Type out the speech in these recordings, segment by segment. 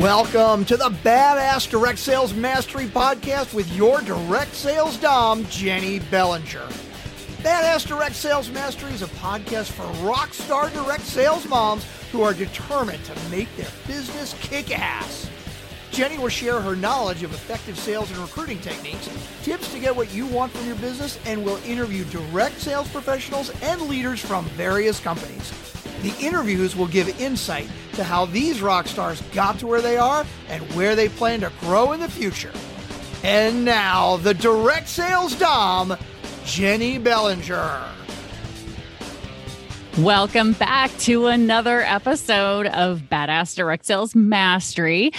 Welcome to the Badass Direct Sales Mastery Podcast with your direct sales dom, Jenny Bellinger. Badass Direct Sales Mastery is a podcast for rock star direct sales moms who are determined to make their business kick ass. Jenny will share her knowledge of effective sales and recruiting techniques, tips to get what you want from your business, and will interview direct sales professionals and leaders from various companies. The interviews will give insight to how these rock stars got to where they are and where they plan to grow in the future. And now, the direct sales dom, Jenny Bellinger. Welcome back to another episode of Badass Direct Sales Mastery.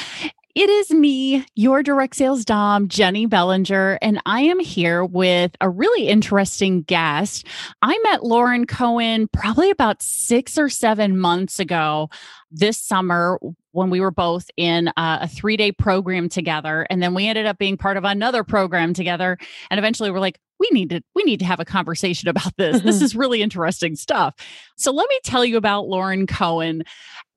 It is me, your direct sales dom, Jenny Bellinger, and I am here with a really interesting guest. I met Lauren Cohen probably about six or seven months ago this summer when we were both in uh, a three day program together. And then we ended up being part of another program together. And eventually we're like, we need to we need to have a conversation about this. This is really interesting stuff. So let me tell you about Lauren Cohen.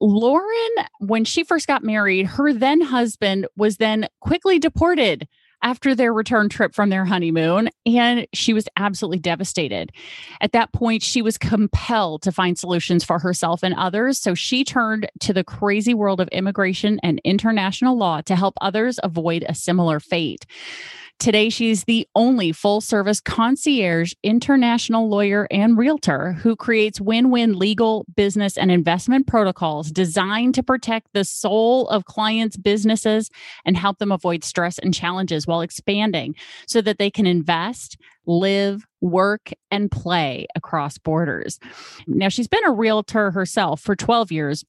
Lauren, when she first got married, her then husband was then quickly deported after their return trip from their honeymoon, and she was absolutely devastated. At that point, she was compelled to find solutions for herself and others. So she turned to the crazy world of immigration and international law to help others avoid a similar fate. Today, she's the only full service concierge international lawyer and realtor who creates win win legal, business, and investment protocols designed to protect the soul of clients' businesses and help them avoid stress and challenges while expanding so that they can invest, live, work, and play across borders. Now, she's been a realtor herself for 12 years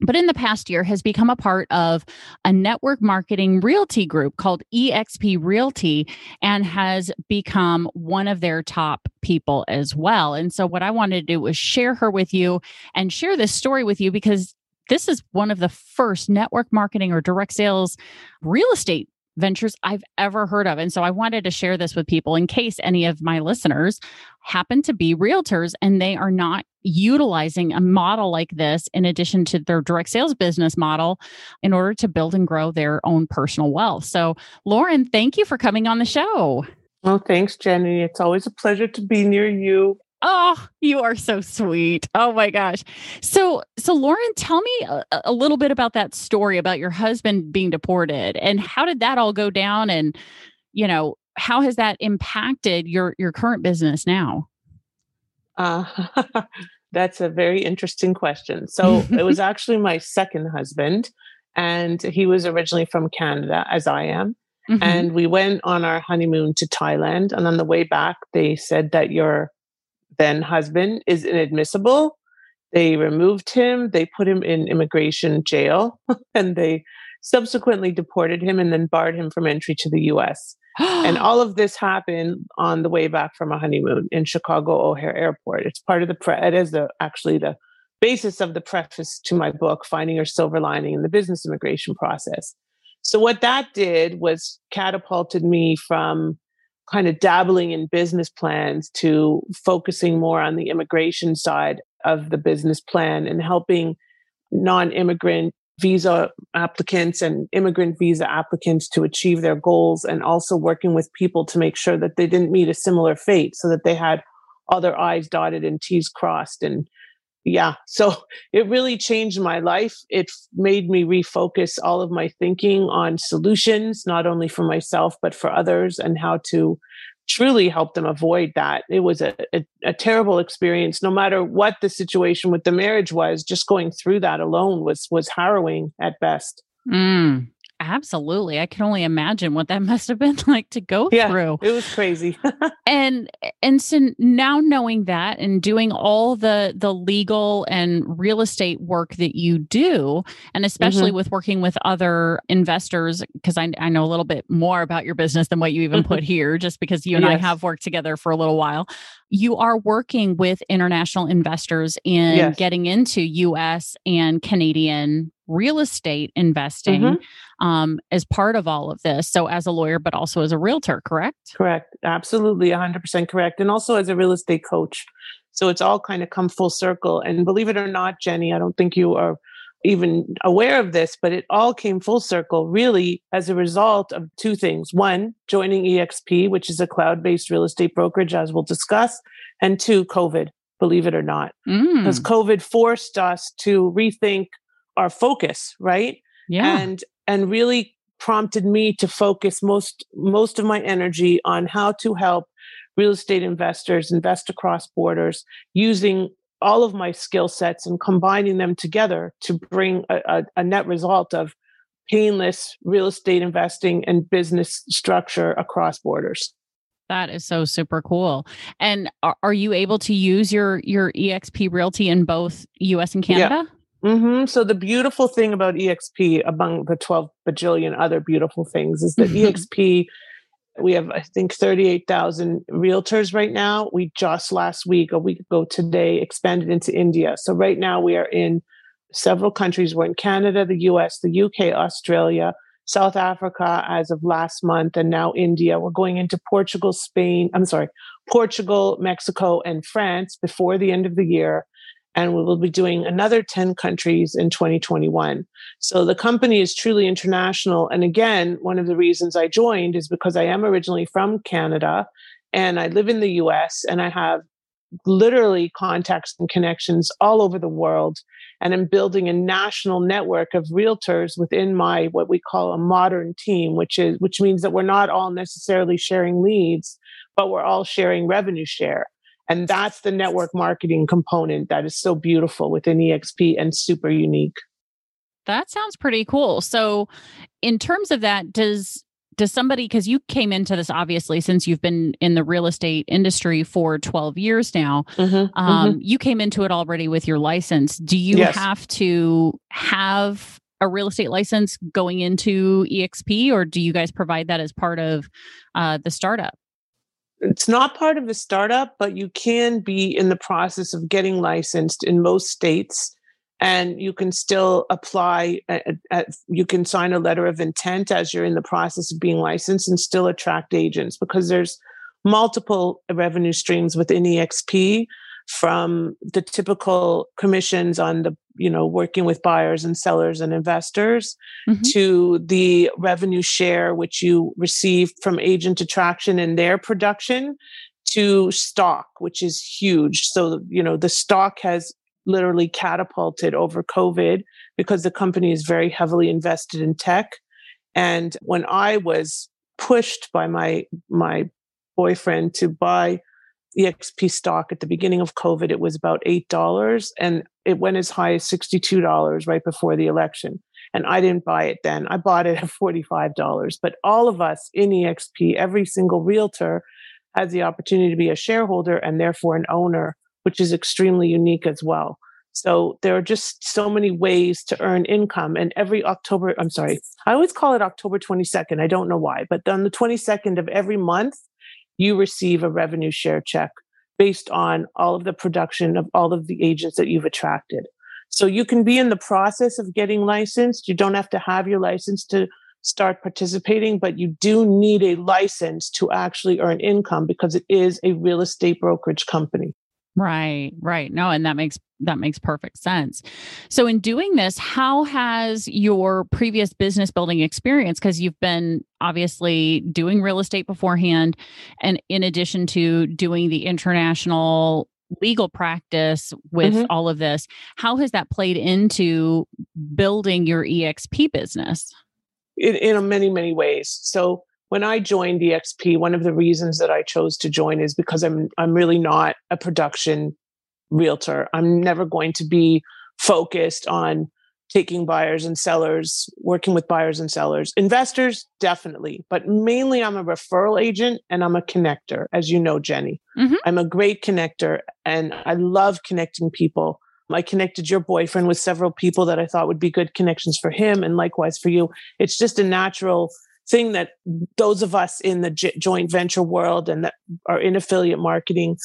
but in the past year has become a part of a network marketing realty group called exp realty and has become one of their top people as well. And so what i wanted to do was share her with you and share this story with you because this is one of the first network marketing or direct sales real estate ventures I've ever heard of. And so I wanted to share this with people in case any of my listeners happen to be realtors and they are not utilizing a model like this in addition to their direct sales business model in order to build and grow their own personal wealth. So, Lauren, thank you for coming on the show. Well, thanks, Jenny. It's always a pleasure to be near you Oh, you are so sweet. Oh my gosh. So, so Lauren, tell me a, a, little bit about that story about your husband being deported and how did that all go down and you know, how has that impacted your your current business now? Uh, that's a very interesting question. So, it was actually my second husband and he was originally from Canada as I am. Mm-hmm. And we went on our honeymoon to Thailand and on the way back they said that your then husband is inadmissible. They removed him, they put him in immigration jail, and they subsequently deported him and then barred him from entry to the US. and all of this happened on the way back from a honeymoon in Chicago O'Hare Airport. It's part of the pre- it is the actually the basis of the preface to my book Finding Your Silver Lining in the Business Immigration Process. So what that did was catapulted me from kind of dabbling in business plans to focusing more on the immigration side of the business plan and helping non-immigrant visa applicants and immigrant visa applicants to achieve their goals and also working with people to make sure that they didn't meet a similar fate so that they had all their i's dotted and t's crossed and yeah so it really changed my life. It made me refocus all of my thinking on solutions not only for myself but for others and how to truly help them avoid that. It was a, a, a terrible experience no matter what the situation with the marriage was just going through that alone was was harrowing at best. Mm. Absolutely. I can only imagine what that must have been like to go yeah, through. It was crazy. and and so now knowing that and doing all the the legal and real estate work that you do, and especially mm-hmm. with working with other investors, because I, I know a little bit more about your business than what you even put here, just because you and yes. I have worked together for a little while. You are working with international investors in yes. getting into US and Canadian real estate investing mm-hmm. um, as part of all of this. So, as a lawyer, but also as a realtor, correct? Correct. Absolutely. 100% correct. And also as a real estate coach. So, it's all kind of come full circle. And believe it or not, Jenny, I don't think you are even aware of this, but it all came full circle really as a result of two things. One, joining EXP, which is a cloud based real estate brokerage, as we'll discuss. And two, COVID, believe it or not, Mm. because COVID forced us to rethink our focus, right? Yeah. And and really prompted me to focus most most of my energy on how to help real estate investors invest across borders using all of my skill sets and combining them together to bring a, a, a net result of painless real estate investing and business structure across borders. That is so super cool. And are, are you able to use your your EXP Realty in both US and Yeah. Canada? Hmm So the beautiful thing about EXP, among the twelve bajillion other beautiful things, is that EXP. We have, I think, thirty-eight thousand realtors right now. We just last week, a week ago today, expanded into India. So right now we are in several countries. We're in Canada, the U.S., the U.K., Australia, South Africa as of last month, and now India. We're going into Portugal, Spain. I'm sorry, Portugal, Mexico, and France before the end of the year and we will be doing another 10 countries in 2021. So the company is truly international. And again, one of the reasons I joined is because I am originally from Canada and I live in the US and I have literally contacts and connections all over the world. And I'm building a national network of realtors within my what we call a modern team, which is which means that we're not all necessarily sharing leads, but we're all sharing revenue share. And that's the network marketing component that is so beautiful within EXP and super unique. That sounds pretty cool. So, in terms of that, does does somebody because you came into this obviously since you've been in the real estate industry for 12 years now Mhm, um, you came into it already with your license do you Yes. have to have a real estate license going into exp or do you guys provide that as part of uh, the startup it's not part of the startup, but you can be in the process of getting licensed in most states. And you can still apply, at, at, you can sign a letter of intent as you're in the process of being licensed and still attract agents because there's multiple revenue streams within EXP from the typical commissions on the, you know, working with buyers and sellers and investors Mhm. to the revenue share which you receive from agent attraction and their production to stock which is huge so you know the stock has literally catapulted over covid because the company is very heavily invested in tech and when i was pushed by my my boyfriend to buy exp stock at the beginning of covid it was about $8 and it went as high as $62 right before the election and I didn't buy it then. I bought it at $45. But all of us in EXP, every single realtor has the opportunity to be a shareholder and therefore an owner, which is extremely unique as well. So there are just so many ways to earn income. And every October, I'm sorry, I always call it October 22nd. I don't know why, but on the 22nd of every month, you receive a revenue share check based on all of the production of all of the agents that you've attracted. So you can be in the process of getting licensed. You don't have to have your license to start participating, but you do need a license to actually earn income because it is a real estate brokerage company. Right, right. No, and that makes that makes perfect sense. So in doing this, how has your previous business building experience because you've been obviously doing real estate beforehand and in addition to doing the international legal practice with Mhm. all of this, how has that played into building your EXP business? in, in many many ways so when i joined exp one of the reasons that i chose to join is because i'm i'm really not a production realtor i'm never going to be focused on taking buyers and sellers working with buyers and sellers investors definitely but mainly i'm a referral agent and i'm a connector as you know jenny Mhm. i'm a great connector and i love connecting people I connected your boyfriend with several people that I thought would be good connections for him, and likewise for you. It's just a natural thing that those of us in the j- joint venture world and that are in affiliate marketing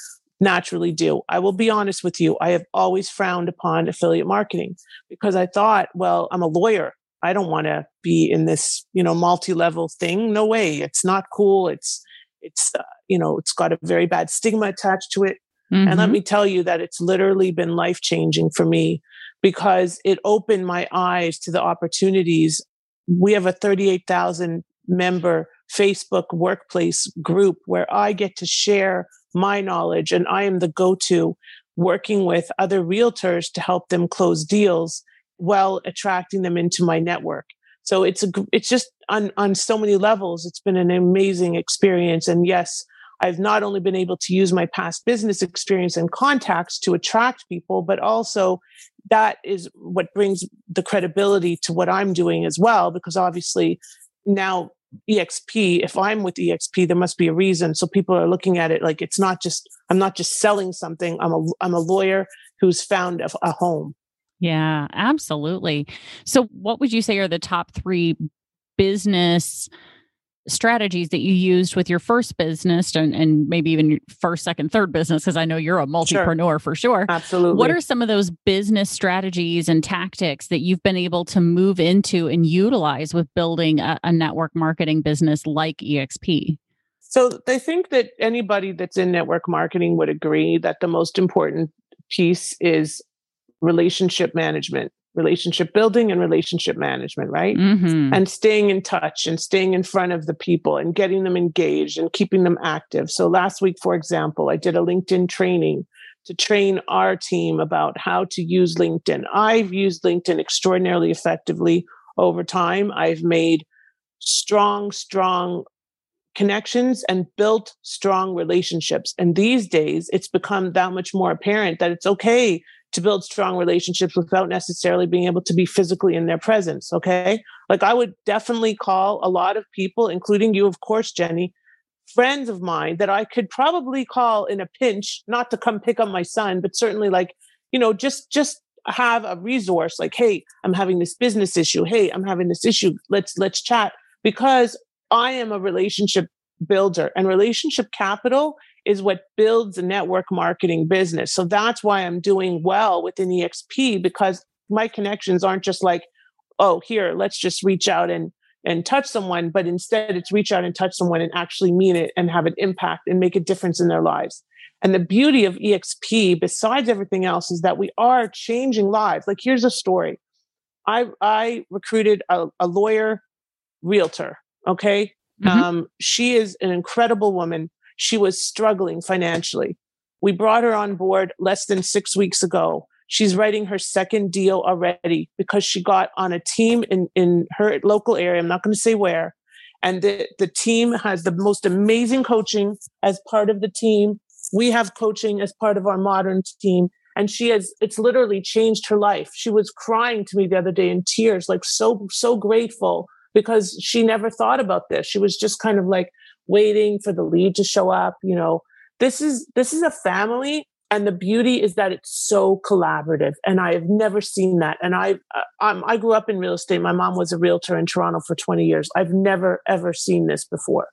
naturally do. I will be honest with you, I have always frowned upon affiliate marketing because I thought, well, I'm a lawyer. I don't want to be in this, you know, multi-level thing. No way. It's not cool. It's it's uh, you know, it's got a very bad stigma attached to it. And let Mhm. me tell you that it's literally been life changing for me because it opened my eyes to the opportunities. We have a 38,000 member Facebook workplace group where I get to share my knowledge and I am the go to working with other realtors to help them close deals while attracting them into my network. So it's a, it's just on, on so many levels. It's been an amazing experience. And yes, I've not only been able to use my past business experience and contacts to attract people, but also that is what brings the credibility to what I'm doing as well. Because obviously now EXP, if I'm with EXP, there must be a reason. So people are looking at it like it's not just, I'm not just selling something. I'm a, I'm a lawyer who's found a, a home. Yeah, absolutely. So, what would you say are the top three business strategies that you used with your first business and, and maybe even your first, second, third business? Because I know you're a multipreneur sure. for sure. Absolutely. What are some of those business strategies and tactics that you've been able to move into and utilize with building a, a network marketing business like EXP? So I think that anybody that's in network marketing would agree that the most important piece is relationship management relationship building and relationship management, right? Mm-hmm. And staying in touch and staying in front of the people and getting them engaged and keeping them active. So last week, for example, I did a LinkedIn training to train our team about how to use LinkedIn. I've used LinkedIn extraordinarily effectively over time. I've made strong, strong connections and built strong relationships. And these days, it's become that much more apparent that it's okay to build strong relationships without necessarily being able to be physically in their presence. Okay. Like I would definitely call a lot of people, including you, of course, Jenny, friends of mine that I could probably call in a pinch, not to come pick up my son, but certainly like, you know, just, just have a resource like, Hey, I'm having this business issue. Hey, I'm having this issue. Let's, let's chat because I am a relationship builder and relationship capital is what builds a network marketing business. So that's why I'm doing well within EXP because my connections aren't just like, oh, here, let's just reach out and and touch someone, but instead it's reach out and touch someone and actually mean it and have an impact and make a difference in their lives. And the beauty of EXP, besides everything else, is that we are changing lives. Like here's a story. I I recruited a, a lawyer realtor. Okay. Mm-hmm. Um, she is an incredible woman she was struggling financially. We brought her on board less than six weeks ago. She's writing her second deal already because she got on a team in, in her local area. I'm not going to say where. And the, the team has the most amazing coaching as part of the team. We have coaching as part of our modern team. And she has, it's literally changed her life. She was crying to me the other day in tears, like so, so grateful because she never thought about this. She was just kind of like, waiting for the lead to show up you know. This is this is a family and the beauty is that it's so collaborative and i have never seen that. And i uh, i grew up in real estate. My mom was a realtor in toronto for 20 years. I've never ever seen this before.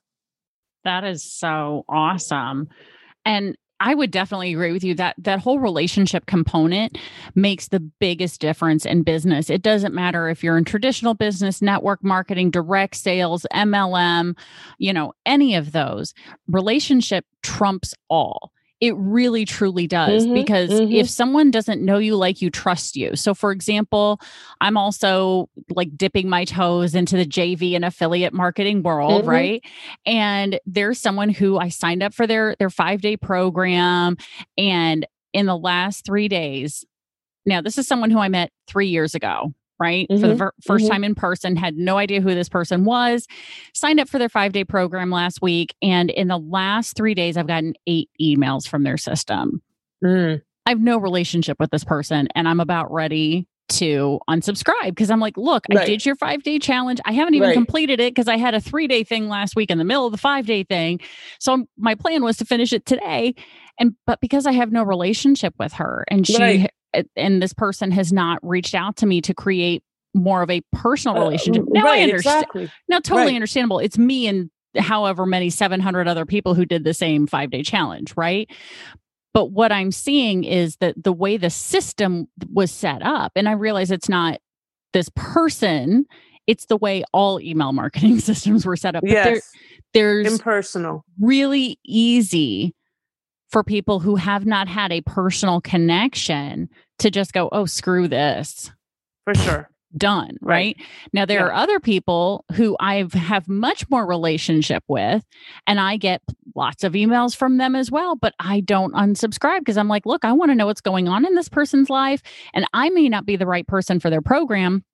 That is so awesome. And I would definitely agree with you that that whole relationship component makes the biggest difference in business. It doesn't matter if you're in traditional business, network marketing, direct sales, MLM, you know, any of those. Relationship trumps all. It really truly does mm-hmm, because mm-hmm. if someone doesn't know you like you, trust you. So, for example, I'm also like dipping my toes into the JV and affiliate marketing world, mm-hmm. right? And there's someone who I signed up for their their five day program, and in the last three days, now this is someone who I met three years ago right? Mm-hmm. For the 1st mm-hmm. time in person, had no idea who this person was, signed up for their five day program last week. And in the last three days, I've gotten eight emails from their system. Mm. I have no relationship with this person, and I'm about ready to unsubscribe because I'm like, look, right. I did your five day challenge. I haven't even right. completed it because I had a three day thing last week in the middle of the five day thing. So my plan was to finish it today. And, but because I have no relationship with her and she right and this person has not reached out to me to create more of a personal uh, relationship. Uh, now right, I understand. Exactly. Now totally right. understandable. It's me and however many 700 other people who did the same 5-day challenge, right? But what I'm seeing is that the way the system was set up and I realize it's not this person, it's the way all email marketing systems were set up. Yes. There's impersonal. Really easy for people who have not had a personal connection to just go, oh, screw this. For sure. Done. Right. right. Now, there yeah. are other people who I have much more relationship with, and I get lots of emails from them as well, but I don't unsubscribe because I'm like, look, I want to know what's going on in this person's life. And I may not be the right person for their program,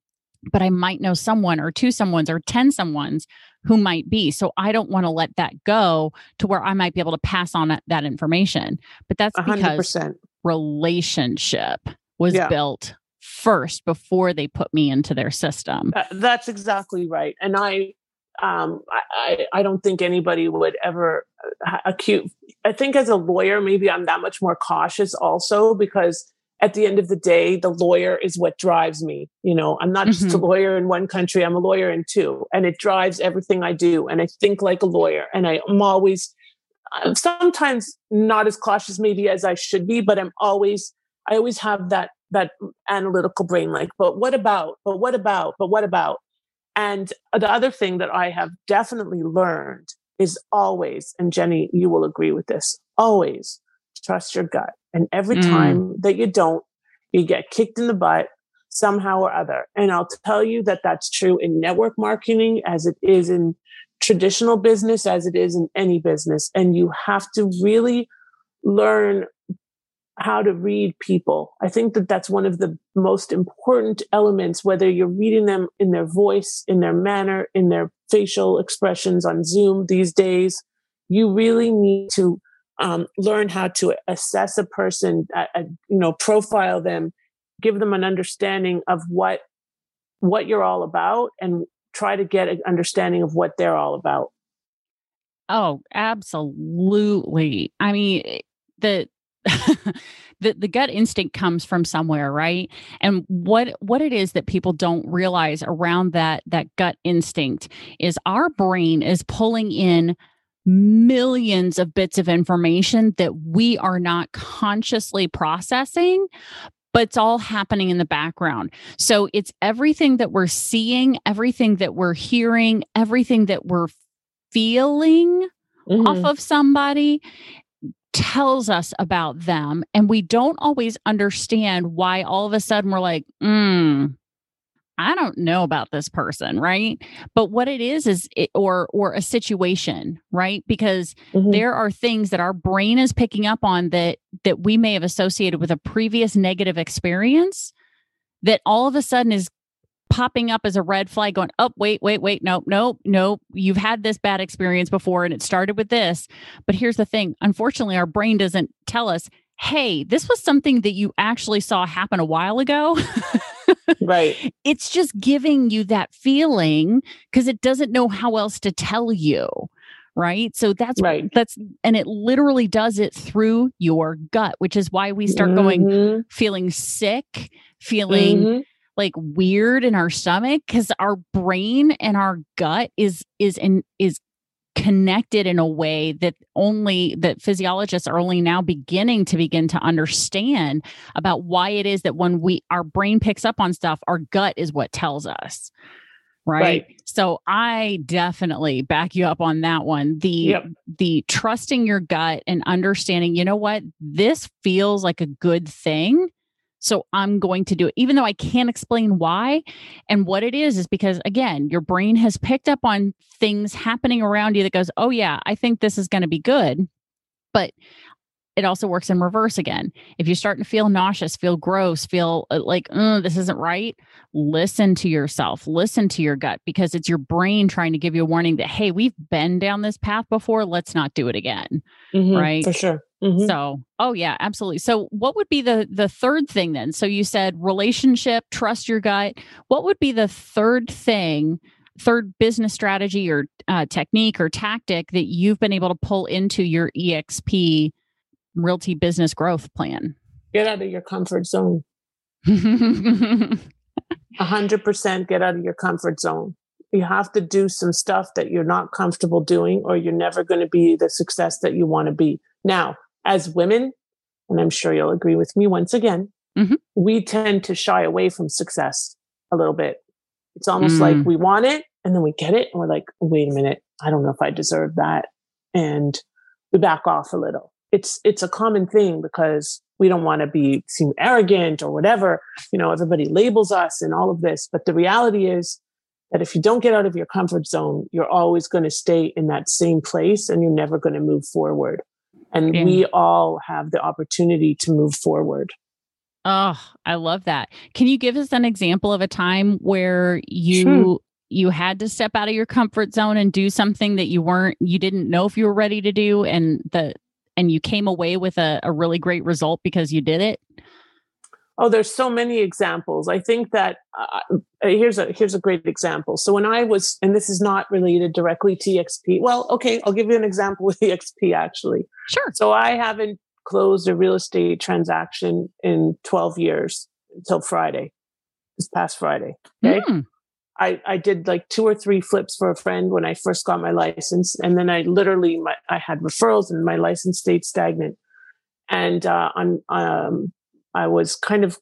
but I might know someone or two someone's or 10 someone's who might be. So I don't want to let that go to where I might be able to pass on that information. But that's 100%. because relationship was yeah. built first before they put me into their system. That's exactly right. And I, um, I, I don't think anybody would ever uh, acute. I think as a lawyer, maybe I'm that much more cautious also because at the end of the day, the lawyer is what drives me. You know, I'm not mm-hmm. just a mm-hmm. lawyer in one country, I'm a lawyer in two, and it drives everything I do. And I think like a lawyer, and I, am always, I'm sometimes not as cautious maybe as I should be, but I'm always, I always have that that analytical brain like, but what about, but what about, but what about? And the other thing that I have definitely learned is always, and Jenny, you will agree with this, always trust your gut. And every mm. time that you don't, you get kicked in the butt somehow or other. And I'll tell you that that's true in network marketing as it is in traditional business, as it is in any business. And you have to really learn how to read people. I think that that's one of the most important elements, whether you're reading them in their voice, in their manner, in their facial expressions on Zoom these days. You really need to um, learn how to assess a person, uh, uh, you know, profile them, give them an understanding of what what you're all about, and try to get an understanding of what they're all about. Oh, absolutely. I mean, eh, the the the gut instinct comes from somewhere right and what what it is that people don't realize around that that gut instinct is our brain is pulling in millions of bits of information that we are not consciously processing but it's all happening in the background. So it's everything that we're seeing, everything that we're hearing, everything that we're feeling mm-hmm. off of somebody tells us about them. And we don't always understand why all of a sudden we're like, mm, I don't know about this person, right? But what it is is it, or or a situation, right? Because mm-hmm. there are things that our brain is picking up on that that we may have associated with a previous negative experience that all of a sudden is popping up as a red flag going, "Oh, wait, wait, wait. Nope, nope, nope. You've had this bad experience before and it started with this." But here's the thing, unfortunately our brain doesn't tell us, "Hey, this was something that you actually saw happen a while ago." right. It's just giving you that feeling because it doesn't know how else to tell you. Right. So that's right. That's and it literally does it through your gut, which is why we start mm-hmm. going feeling sick, feeling mm-hmm. like weird in our stomach because our brain and our gut is is in is connected in a way that only that physiologists are only now beginning to begin to understand about why it is that when we our brain picks up on stuff our gut is what tells us right, right. so i definitely back you up on that one the yep. the trusting your gut and understanding you know what this feels like a good thing so I'm going to do it, even though I can't explain why. And what it is, is because again, your brain has picked up on things happening around you that goes, oh, yeah, I think this is going to be good. But it also works in reverse again. If you're starting to feel nauseous, feel gross, feel uh, like this isn't right, listen to yourself, listen to your gut because it's your brain trying to give you a warning that, hey, we've been down this path before. Let's not do it again. Mm-hmm, right. For sure. Mm-hmm. So, oh yeah, absolutely. So, what would be the the third thing then? So you said relationship, trust your gut. What would be the third thing, third business strategy or uh, technique or tactic that you've been able to pull into your EXP realty business growth plan? Get out of your comfort zone. A hundred percent get out of your comfort zone. You have to do some stuff that you're not comfortable doing, or you're never going to be the success that you want to be. Now, as women, and I'm sure you'll agree with me once again, mm-hmm. we tend to shy away from success a little bit. It's almost mm. like we want it and then we get it and we're like, wait a minute, I don't know if I deserve that. And we back off a little it's it's a common thing because we don't want to be seem arrogant or whatever. You know, everybody labels us and all of this. But the reality is that if you don't get out of your comfort zone, you're always going to stay in that same place and you're never going to move forward. And yeah. we all have the opportunity to move forward. Oh, I love that. Can you give us an example of a time where you sure. you had to step out of your comfort zone and do something that you weren't you didn't know if you were ready to do and the and you came away with a, a really great result because you did it? Oh, there's so many examples. I think that uh, uh here's a here's a great example. So when I was, and this is not related directly to EXP. Well, okay, I'll give you an example with EXP actually. Sure. So I haven't closed a real estate transaction in 12 years until Friday, this past Friday. Okay. Mm. I, I did like two or three flips for a friend when I first got my license. And then I literally, my, I had referrals and my license stayed stagnant. And, uh, on, um, I was kind of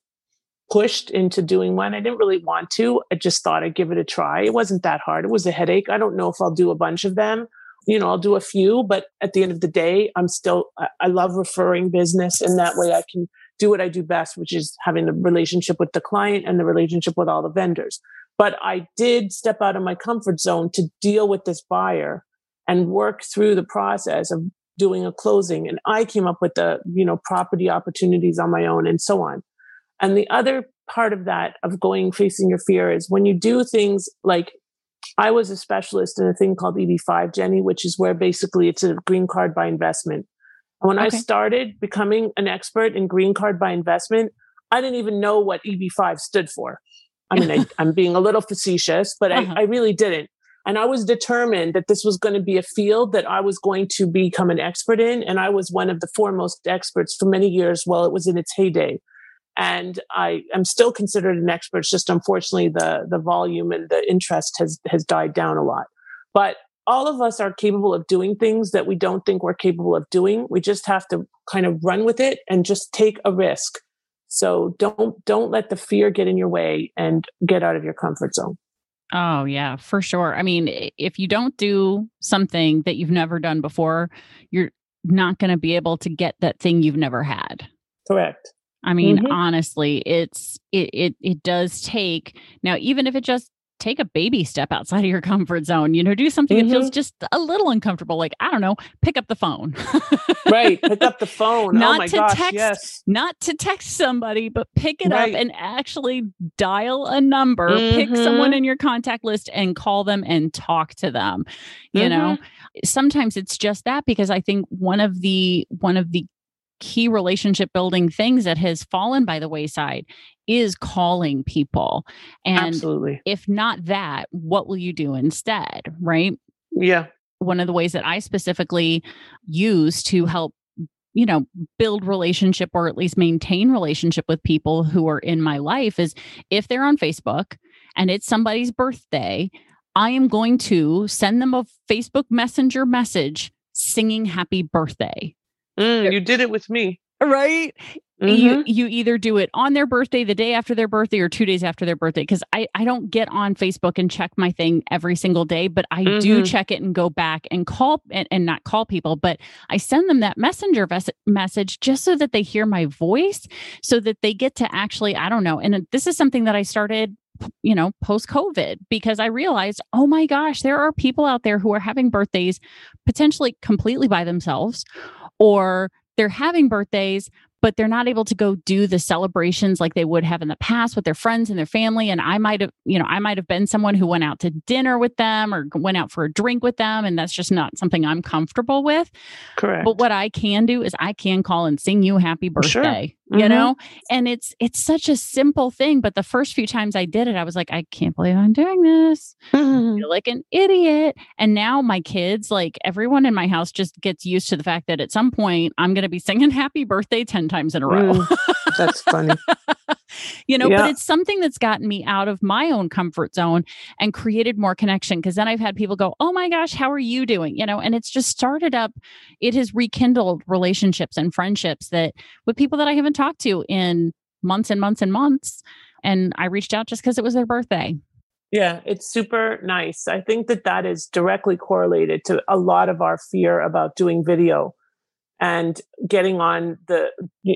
pushed into doing one. I didn't really want to. I just thought I'd give it a try. It wasn't that hard. It was a headache. I don't know if I'll do a bunch of them. You know, I'll do a few, but at the end of the day, I'm still, I, love referring business. And that way I can do what I do best, which is having the relationship with the client and the relationship with all the vendors. But I did step out of my comfort zone to deal with this buyer and work through the process of doing a closing. And I came up with the, you know, property opportunities on my own and so on. And the other part of that, of going facing your fear, is when you do things like I was a specialist in a thing called EB5, Jenny, which is where basically it's a green card by investment. And when okay. I started becoming an expert in green card by investment, I didn't even know what EB5 stood for. I mean, I, am being a little facetious, but uh-huh. I, I really didn't. And I was determined that this was going to be a field that I was going to become an expert in. And I was one of the foremost experts for many years while it was in its heyday. And I am still considered an expert. It's just unfortunately the, the volume and the interest has, has died down a lot. But all of us are capable of doing things that we don't think we're capable of doing. We just have to kind of run with it and just take a risk. So don't don't let the fear get in your way and get out of your comfort zone. Oh, yeah, for sure. I mean, if you don't do something that you've never done before, you're not going to be able to get that thing you've never had. Correct. I mean, mm-hmm. honestly, it's it, it it does take now, even if it just take a baby step outside of your comfort zone you know do something mm-hmm. that feels mm-hmm. just a little uncomfortable like i don't know pick up the phone right pick up the phone oh not oh to gosh, text yes. not to text somebody but pick it right. up and actually dial a number mm-hmm. pick someone in your contact list and call them and talk to them you mm-hmm. know sometimes it's just that because i think one of the one of the key relationship building things that has fallen by the wayside is calling people. And Absolutely. if not that, what will you do instead? Right. Yeah. One of the ways that I specifically use to help you know build relationship or at least maintain relationship with people who are in my life is if they're on facebook and it's somebody's birthday i am going to send them a facebook messenger message singing happy birthday Mm, you did it with me. Right? Mm-hmm. You you either do it on their birthday, the day after their birthday, or two days after their birthday. Because I, I don't get on Facebook and check my thing every single day, but I mm-hmm. do check it and go back and call and, and not call people, but I send them that messenger ves- message just so that they hear my voice, so that they get to actually, I don't know. And this is something that I started you know, post COVID, because I realized, oh my gosh, there are people out there who are having birthdays potentially completely by themselves or they're having birthdays but they're not able to go do the celebrations like they would have in the past with their friends and their family and i might have you know i might have been someone who went out to dinner with them or went out for a drink with them and that's just not something i'm comfortable with correct but what i can do is i can call and sing you happy birthday sure. mm-hmm. you know and it's it's such a simple thing but the first few times i did it i was like i can't believe i'm doing this mm-hmm. I feel like an idiot and now my kids like everyone in my house just gets used to the fact that at some point i'm going to be singing happy birthday 10 times times in a row. Mm, that's funny. you know, yeah. but it's something that's gotten me out of my own comfort zone and created more connection. Cause then I've had people go, Oh my gosh, how are you doing? You know, and it's just started up, it has rekindled relationships and friendships that with people that I haven't talked to in months and months and months. And I reached out just because it was their birthday. Yeah, it's super nice. I think that that is directly correlated to a lot of our fear about doing video and getting on the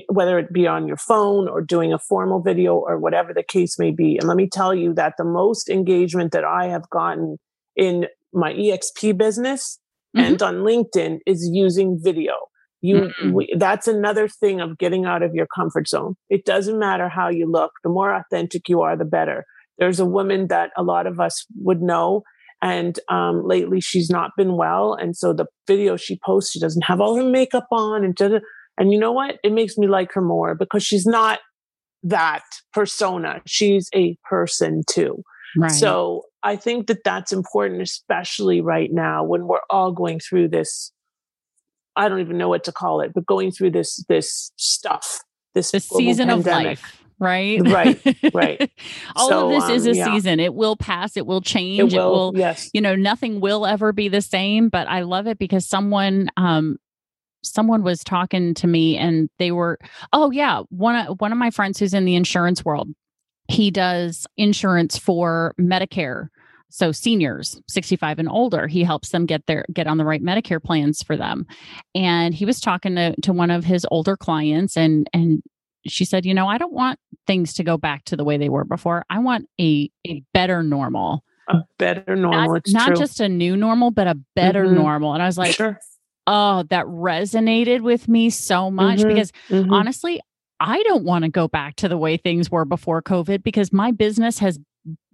whether it be on your phone or doing a formal video or whatever the case may be and let me tell you that the most engagement that i have gotten in my exp business mm-hmm. and on linkedin is using video you mm-hmm. we, that's another thing of getting out of your comfort zone it doesn't matter how you look the more authentic you are the better there's a woman that a lot of us would know and um, lately she's not been well and so the video she posts she doesn't have all her makeup on and and you know what it makes me like her more because she's not that persona she's a person too right. so i think that that's important especially right now when we're all going through this i don't even know what to call it but going through this this stuff this the season pandemic. of life right? Right, right. All so, of this um, is a yeah. season. It will pass. It will change. It will, it will, yes. You know, nothing will ever be the same. But I love it because someone, um, someone was talking to me, and they were, oh yeah, one of one of my friends who's in the insurance world. He does insurance for Medicare. So seniors 65 and older, he helps them get their get on the right Medicare plans for them. And he was talking to, to one of his older clients and and she said, you know, I don't want things to go back to the way they were before. I want a a better normal. A better normal. Not, not just a new normal, but a better mm-hmm. normal. And I was like, sure. oh, that resonated with me so much mm-hmm. because mm-hmm. honestly, I don't want to go back to the way things were before COVID because my business has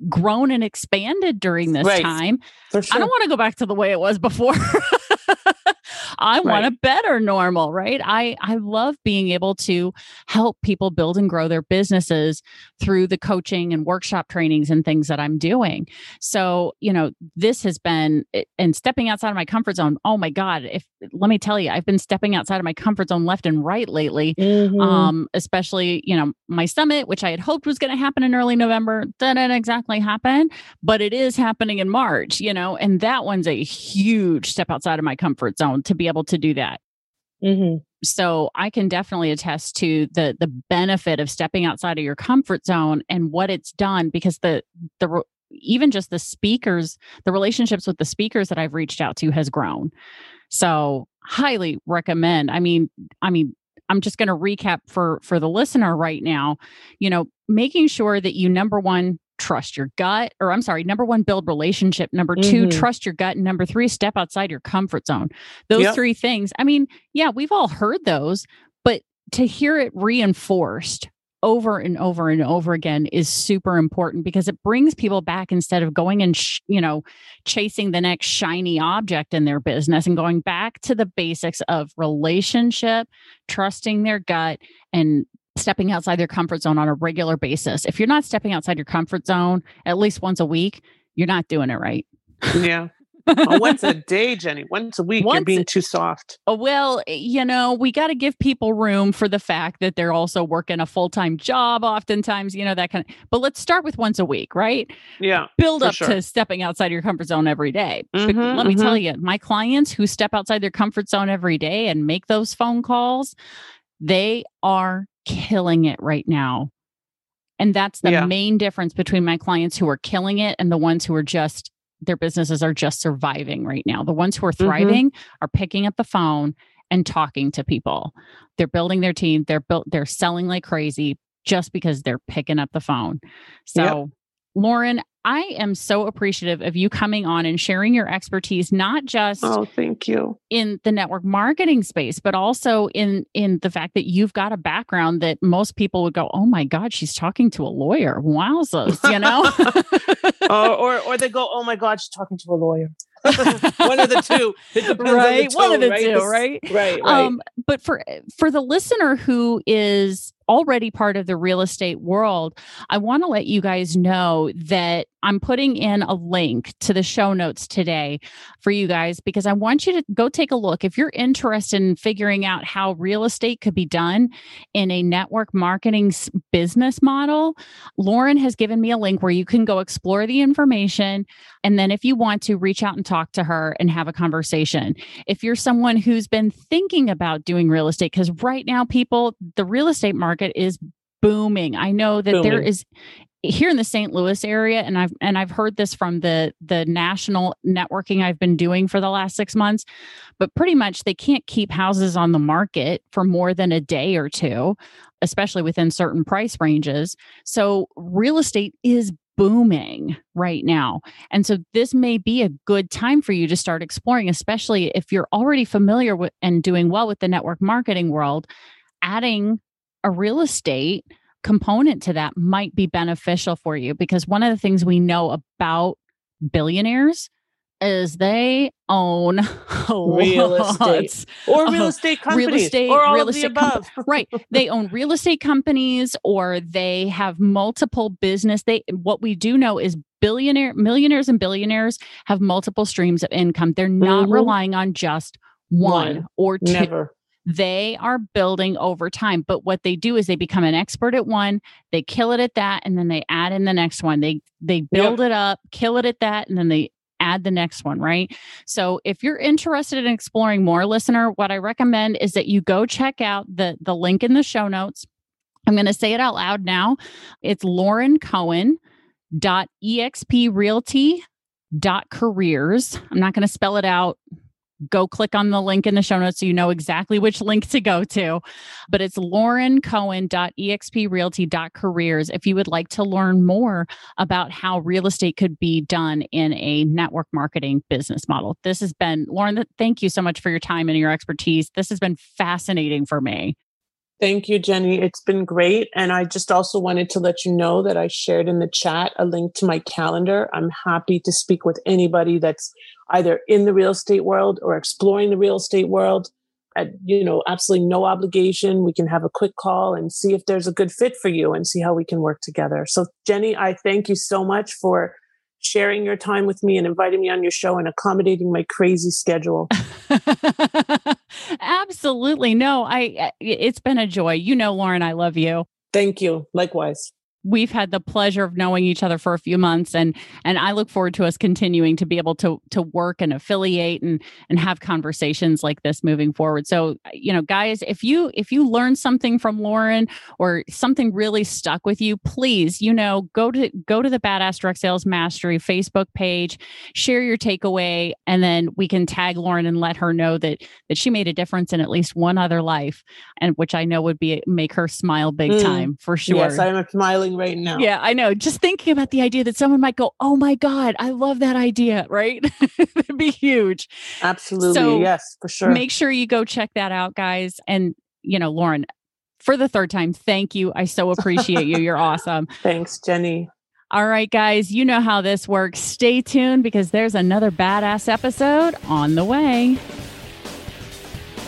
grown and expanded during this right. time. Sure. I don't want to go back to the way it was before. I right. want a better normal, right? I I love being able to help people build and grow their businesses through the coaching and workshop trainings and things that I'm doing. So, you know, this has been and stepping outside of my comfort zone. Oh my god, if let me tell you, I've been stepping outside of my comfort zone left and right lately. Mm-hmm. Um especially, you know, my summit which I had hoped was going to happen in early November, didn't exactly happen, but it is happening in March, you know, and that one's a huge step outside of my comfort zone to be able to do that. Mm-hmm. So I can definitely attest to the the benefit of stepping outside of your comfort zone and what it's done because the the even just the speakers, the relationships with the speakers that I've reached out to has grown. So highly recommend. I mean, I mean, I'm just going to recap for for the listener right now. You know, making sure that you number one trust your gut or i'm sorry number one build relationship number 2 mm-hmm. trust your gut and number three step outside your comfort zone those yep. three things i mean yeah we've all heard those but to hear it reinforced over and over and over again is super important because it brings people back instead of going and sh- you know chasing the next shiny object in their business and going back to the basics of relationship trusting their gut and stepping outside their comfort zone on a regular basis. If you're not stepping outside your comfort zone at least once a week, you're not doing it right. Yeah. well, once a day, Jenny. Once a week, once, you're being too soft. Oh, well, you know, we got to give people room for the fact that they're also working a full time job, oftentimes, you know, that kind of. But let's start with once a week, right? Yeah. Build up sure. to stepping outside your comfort zone every day. Mm-hmm, let me mm-hmm. tell you, my clients who step outside their comfort zone every day and make those phone calls, they are killing it right now. And that's the yeah. main difference between my clients who are killing it and the ones who are just their businesses are just surviving right now. The ones who are mm-hmm. thriving mm-hmm. are picking up the phone and talking to people. They're building their team, they're built they're selling like crazy just because they're picking up the phone. So yep. Lauren, I am so appreciative of you coming on and sharing your expertise, not just oh, thank you in the network marketing space, but also in in the fact that you've got a background that most people would go, "Oh my God, she's talking to a lawyer." Wowzers, you know, or, or or they go, "Oh my God, she's talking to a lawyer." one of the two right the one of the right? two right right, right. Um, but for for the listener who is already part of the real estate world, I want to let you guys know that I'm putting in a link to the show notes today for you guys because I want you to go take a look. If you're interested in figuring out how real estate could be done in a network marketing business model, Lauren has given me a link where you can go explore the information. And then if you want to, reach out and talk to her and have a conversation. If you're someone who's been thinking about doing real estate, because right now, people, the real estate market is booming. I know that booming. there is here in the St. Louis area and I've and I've heard this from the the national networking I've been doing for the last 6 months but pretty much they can't keep houses on the market for more than a day or two especially within certain price ranges so real estate is booming right now. And so this may be a good time for you to start exploring, especially if you're already familiar with and doing well with the network marketing world, adding a real estate component to that might be beneficial for you because one of the things we know about billionaires is they own real estate or real estate companies real estate, or all real estate above. Com- right. They own real estate companies or they have multiple business. They what we do know is billionaire millionaires and billionaires have multiple streams of income. They're not mm-hmm. relying on just one, one. or two. Never they are building over time. But what they do is they become an expert at one they kill it at that and then they add in the next one. They they build yep. it up kill it at that and then they add the next one right? So if you're interested in exploring more listener what i recommend is that you go check out the the link in the show notes. I'm going to say it out loud now. It's lauren cohen dot exp realty dot careers. I'm not going to spell it out go click on the link in the show notes so you know exactly which link to go to. But it's laurencohen.exprealty.careers if you would like to learn more about how real estate could be done in a network marketing business model. This has been, Lauren, thank you so much for your time and your expertise. This has been fascinating for me. Thank you, Jenny. It's been great. And I just also wanted to let you know that I shared in the chat a link to my calendar. I'm happy to speak with anybody that's either in the real estate world or exploring the real estate world at, you know, absolutely no obligation. We can have a quick call and see if there's a good fit for you and see how we can work together. So, Jenny, I thank you so much for sharing your time with me and inviting me on your show and accommodating my crazy schedule. Absolutely. No, I it's been a joy. You know, Lauren, I love you. Thank you. Likewise we've had the pleasure of knowing each other for a few months and and I look forward to us continuing to be able to to work and affiliate and and have conversations like this moving forward. So, you know, guys, if you if you learn something from Lauren or something really stuck with you, please, you know, go to go to the Badass Direct Sales Mastery Facebook page, share your takeaway and then we can tag Lauren and let her know that that she made a difference in at least one other life and which I know would be make her smile big mm. time for sure. Yes, I'm smiling right now. Yeah, I know. Just thinking about the idea that someone might go, "Oh my god, I love that idea," right? It'd be huge. Absolutely. So yes, for sure. Make sure you go check that out, guys. And you know, Lauren, for the third time, thank you. I so appreciate you. You're awesome. Thanks, Jenny. All right, guys, you know how this works. Stay tuned because there's another badass episode on the way.